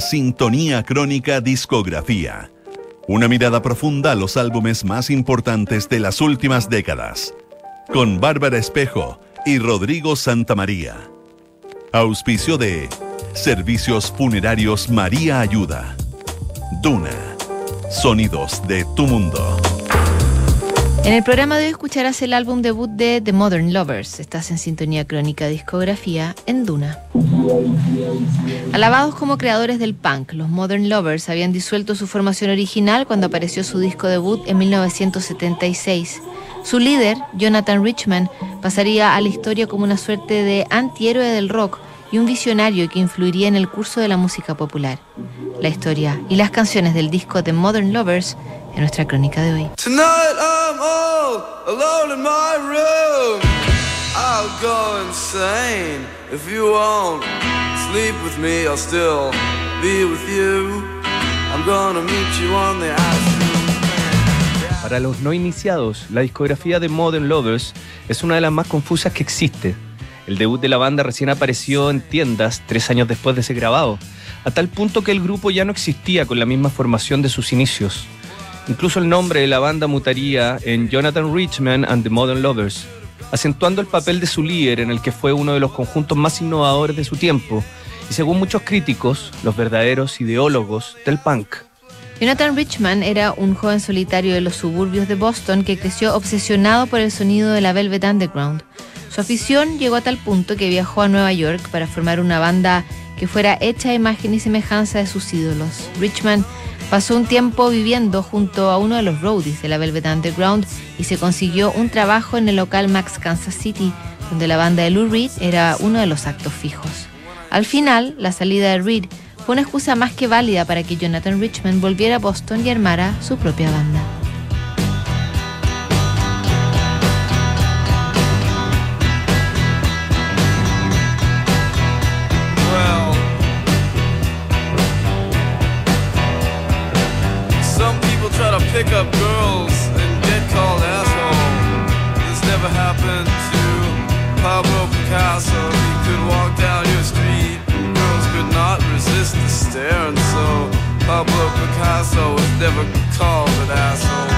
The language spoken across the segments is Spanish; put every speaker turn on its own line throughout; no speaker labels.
Sintonía Crónica Discografía. Una mirada profunda a los álbumes más importantes de las últimas décadas. Con Bárbara Espejo y Rodrigo Santamaría. Auspicio de Servicios Funerarios María Ayuda. Duna. Sonidos de tu mundo.
En el programa de hoy escucharás el álbum debut de The Modern Lovers. Estás en sintonía crónica discografía en Duna. Alabados como creadores del punk, los Modern Lovers habían disuelto su formación original cuando apareció su disco debut en 1976. Su líder, Jonathan Richman, pasaría a la historia como una suerte de antihéroe del rock y un visionario que influiría en el curso de la música popular. La historia y las canciones del disco The Modern Lovers en nuestra crónica de hoy.
Para los no iniciados, la discografía de Modern Lovers es una de las más confusas que existe. El debut de la banda recién apareció en tiendas tres años después de ser grabado, a tal punto que el grupo ya no existía con la misma formación de sus inicios. Incluso el nombre de la banda mutaría en Jonathan Richman and the Modern Lovers, acentuando el papel de su líder en el que fue uno de los conjuntos más innovadores de su tiempo y según muchos críticos, los verdaderos ideólogos del punk.
Jonathan Richman era un joven solitario de los suburbios de Boston que creció obsesionado por el sonido de la Velvet Underground. Su afición llegó a tal punto que viajó a Nueva York para formar una banda que fuera hecha a imagen y semejanza de sus ídolos. Richman Pasó un tiempo viviendo junto a uno de los roadies de la Velvet Underground y se consiguió un trabajo en el local Max Kansas City, donde la banda de Lou Reed era uno de los actos fijos. Al final, la salida de Reed fue una excusa más que válida para que Jonathan Richman volviera a Boston y armara su propia banda. Picasso. He could walk down your street, girls could not resist the stare, and so Pablo Picasso was never called an asshole.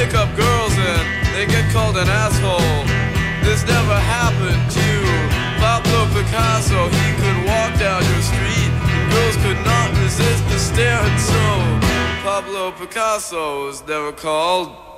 Pick up girls and they get called an asshole. This never happened to Pablo Picasso. He could walk down your street, and girls could not resist the stare, and so Pablo Picasso was never called.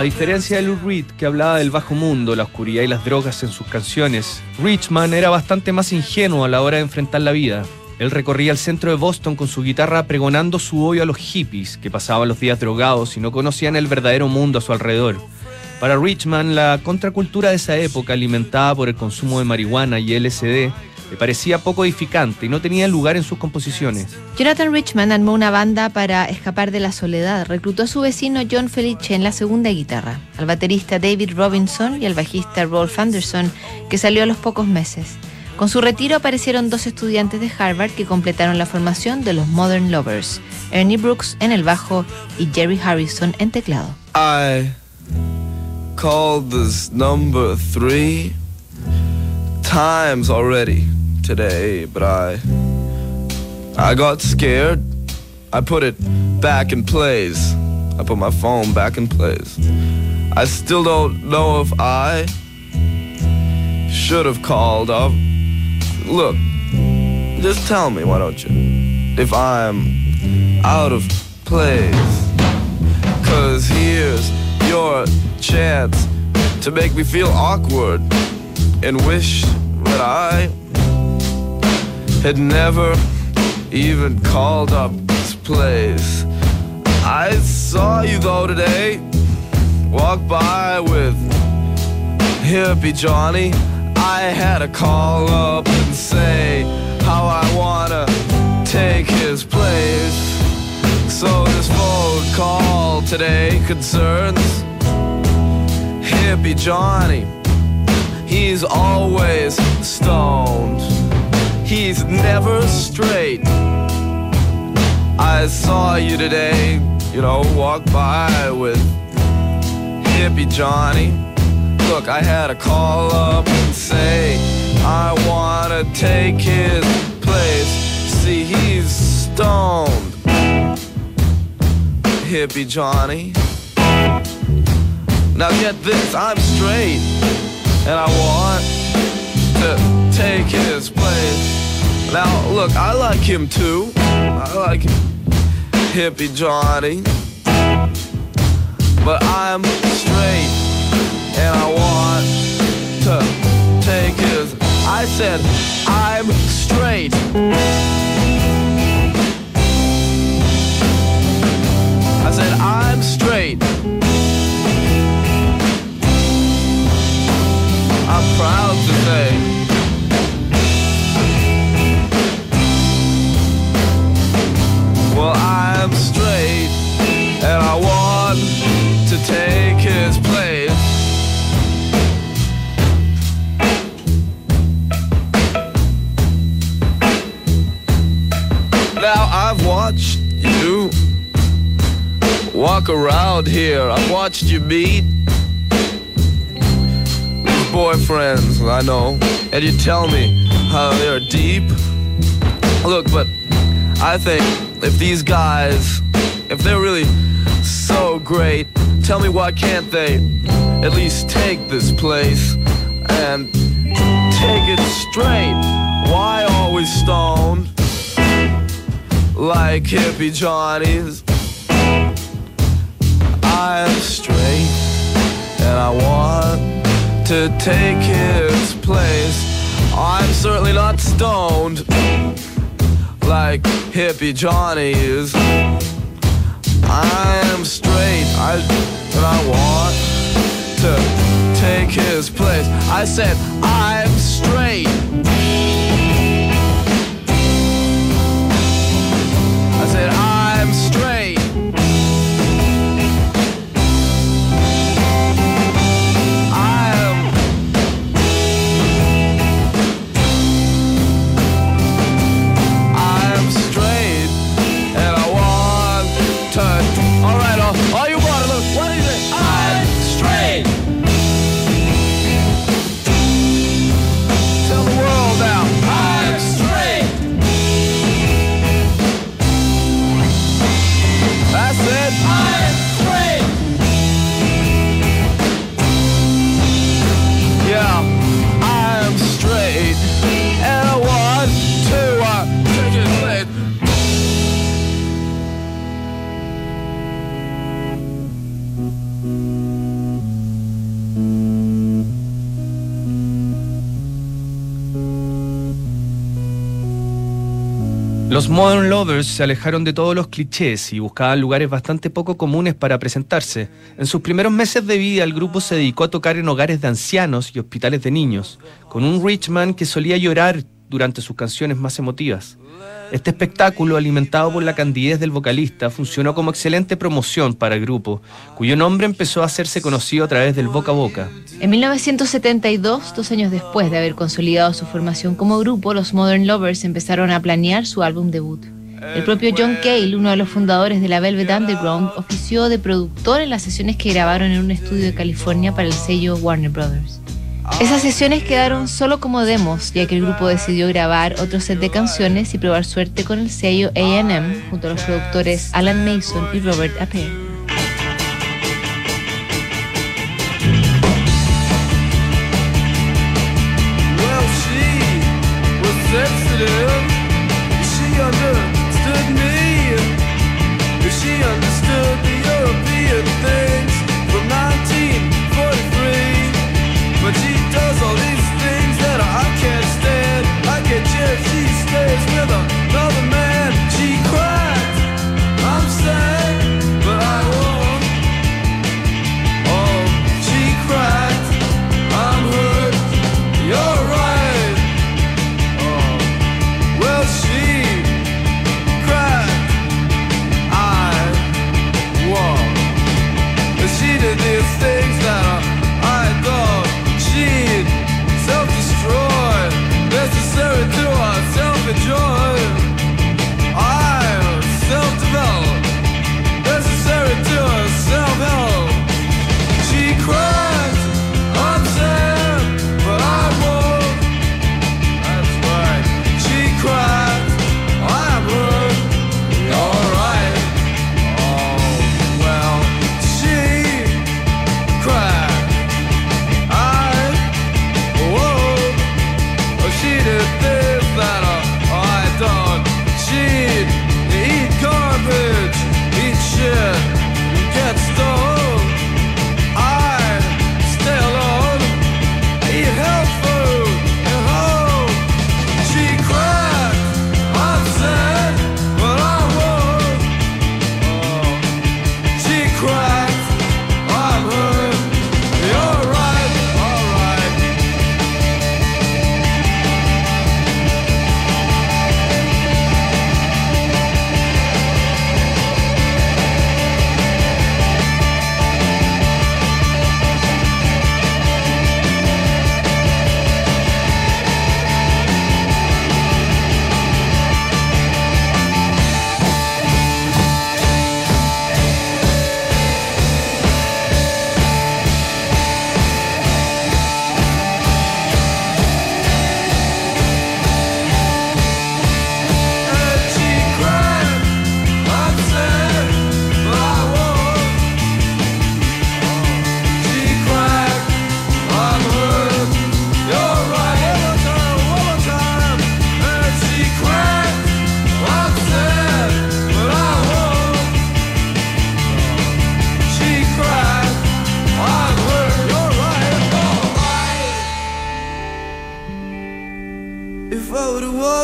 A diferencia de Lou Reed, que hablaba del bajo mundo, la oscuridad y las drogas en sus canciones, Richman era bastante más ingenuo a la hora de enfrentar la vida. Él recorría el centro de Boston con su guitarra pregonando su odio a los hippies, que pasaban los días drogados y no conocían el verdadero mundo a su alrededor. Para Richman, la contracultura de esa época, alimentada por el consumo de marihuana y LSD, le parecía poco edificante y no tenía lugar en sus composiciones.
Jonathan Richman armó una banda para escapar de la soledad. Reclutó a su vecino John Felice en la segunda guitarra, al baterista David Robinson y al bajista Rolf Anderson, que salió a los pocos meses. Con su retiro aparecieron dos estudiantes de Harvard que completaron la formación de los Modern Lovers, Ernie Brooks en el bajo y Jerry Harrison en teclado.
I called this number three times already today, but I I got scared. I put it back in place. I put my phone back in place. I still don't know if I should have called up. Look, just tell me, why don't you? If I'm out of place. Cause here's your chance to make me feel awkward and wish that I had never even called up this place. I saw you though today, walk by with hippie Johnny. I had to call up and say how I wanna take his place. So this phone call today concerns hippie Johnny. He's always stoned. He's never straight. I saw you today, you know, walk by with hippie Johnny. Look, I had to call up and say I wanna take his place. See, he's stoned. Hippie Johnny. Now get this, I'm straight, and I want to take his. Now look, I like him too. I like hippie Johnny, but I'm straight, and I want to take his. I said I'm straight. I said I'm straight. I'm proud to say. I want to take his place. Now I've watched you walk around here. I've watched you meet boyfriends, I know, and you tell me how they're deep. Look, but I think if these guys, if they're really so great, tell me why can't they at least take this place and take it straight? Why always stoned like hippie Johnnies? I'm straight and I want to take his place. I'm certainly not stoned like hippie Johnny is. I'm straight, I and I want to take his place. I said I'm straight.
Los Modern Lovers se alejaron de todos los clichés y buscaban lugares bastante poco comunes para presentarse. En sus primeros meses de vida, el grupo se dedicó a tocar en hogares de ancianos y hospitales de niños, con un Richman que solía llorar durante sus canciones más emotivas. Este espectáculo, alimentado por la candidez del vocalista, funcionó como excelente promoción para el grupo, cuyo nombre empezó a hacerse conocido a través del boca a boca.
En 1972, dos años después de haber consolidado su formación como grupo, los Modern Lovers empezaron a planear su álbum debut. El propio John Cale, uno de los fundadores de la Velvet Underground, ofició de productor en las sesiones que grabaron en un estudio de California para el sello Warner Brothers. Esas sesiones quedaron solo como demos, ya que el grupo decidió grabar otro set de canciones y probar suerte con el sello AM junto a los productores Alan Mason y Robert Appel.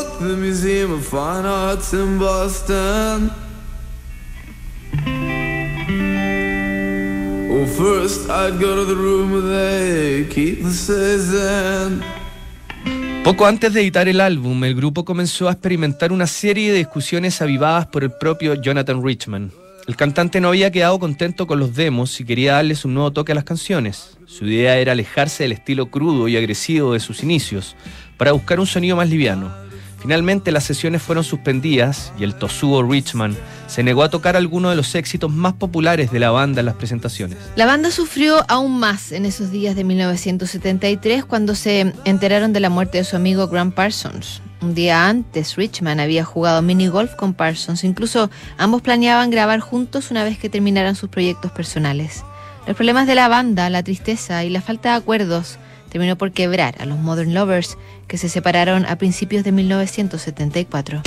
The
Museum of Fine Arts in Boston.
Poco antes de editar el álbum, el grupo comenzó a experimentar una serie de discusiones avivadas por el propio Jonathan Richman. El cantante no había quedado contento con los demos y quería darles un nuevo toque a las canciones. Su idea era alejarse del estilo crudo y agresivo de sus inicios, para buscar un sonido más liviano. Finalmente las sesiones fueron suspendidas y el Tosuo Richman se negó a tocar algunos de los éxitos más populares de la banda en las presentaciones.
La banda sufrió aún más en esos días de 1973 cuando se enteraron de la muerte de su amigo Grant Parsons. Un día antes, Richman había jugado mini golf con Parsons. Incluso ambos planeaban grabar juntos una vez que terminaran sus proyectos personales. Los problemas de la banda, la tristeza y la falta de acuerdos terminó por quebrar a los Modern Lovers, que se separaron a principios de 1974.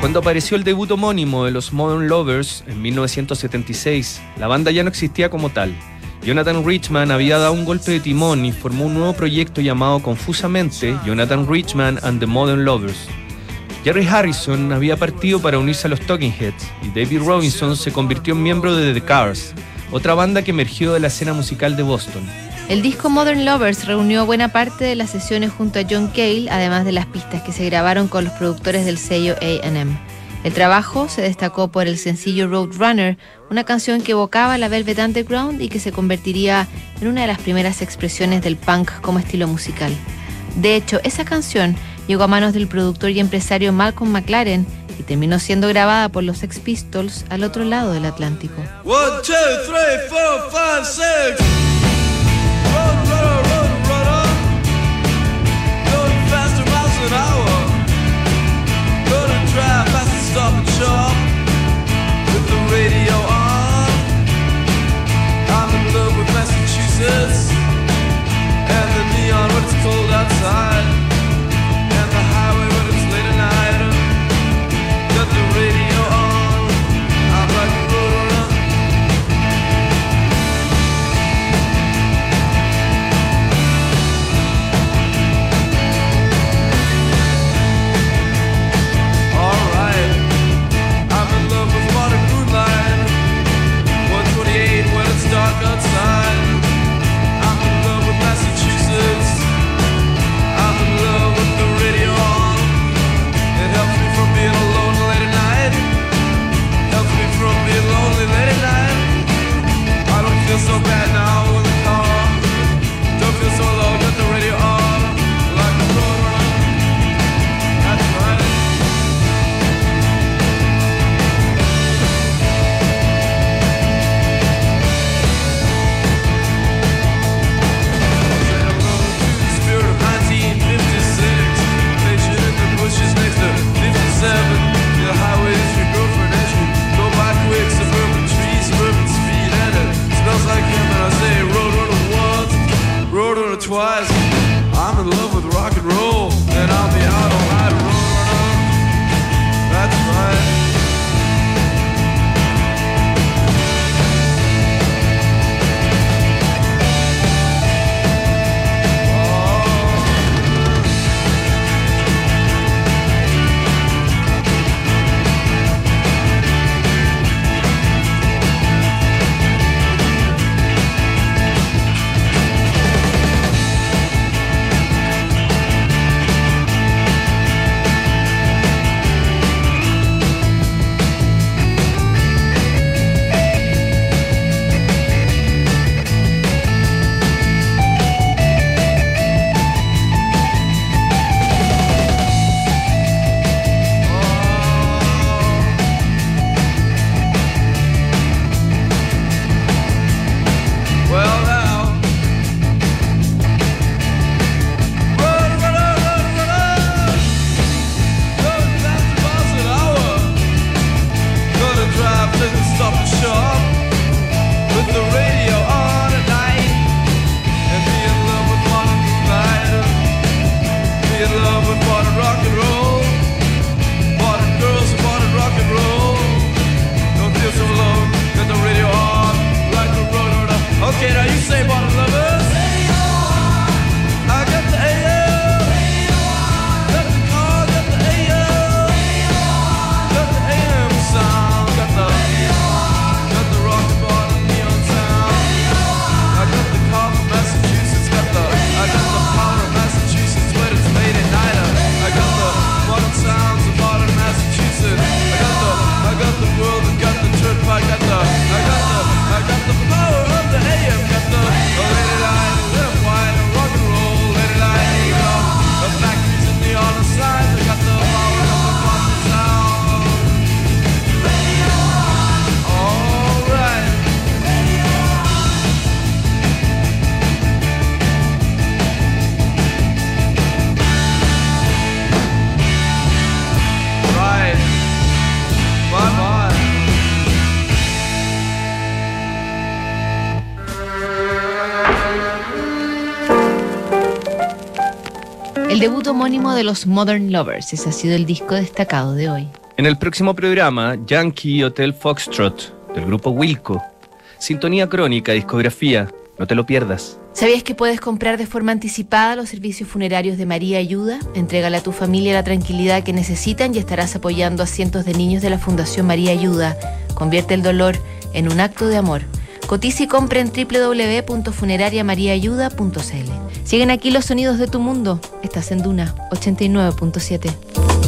Cuando apareció el debut homónimo de los Modern Lovers en 1976, la banda ya no existía como tal. Jonathan Richman había dado un golpe de timón y formó un nuevo proyecto llamado confusamente Jonathan Richman and the Modern Lovers. Jerry Harrison había partido para unirse a los Talking Heads y David Robinson se convirtió en miembro de The Cars, otra banda que emergió de la escena musical de Boston.
El disco Modern Lovers reunió buena parte de las sesiones junto a John Cale, además de las pistas que se grabaron con los productores del sello AM. El trabajo se destacó por el sencillo Roadrunner, una canción que evocaba la Velvet Underground y que se convertiría en una de las primeras expresiones del punk como estilo musical. De hecho, esa canción llegó a manos del productor y empresario Malcolm McLaren y terminó siendo grabada por los Sex Pistols al otro lado del Atlántico.
One, two, three, four, five, radio on. I'm in love with Massachusetts and the neon when it's cold outside.
El debut homónimo de los Modern Lovers, ese ha sido el disco destacado de hoy.
En el próximo programa, Yankee Hotel Foxtrot, del grupo Wilco. Sintonía crónica, discografía, no te lo pierdas.
¿Sabías que puedes comprar de forma anticipada los servicios funerarios de María Ayuda? Entrégale a tu familia la tranquilidad que necesitan y estarás apoyando a cientos de niños de la Fundación María Ayuda. Convierte el dolor en un acto de amor. Cotiza y compra en www.funerariamariaayuda.cl. Siguen aquí los sonidos de tu mundo. Estás en Duna 89.7.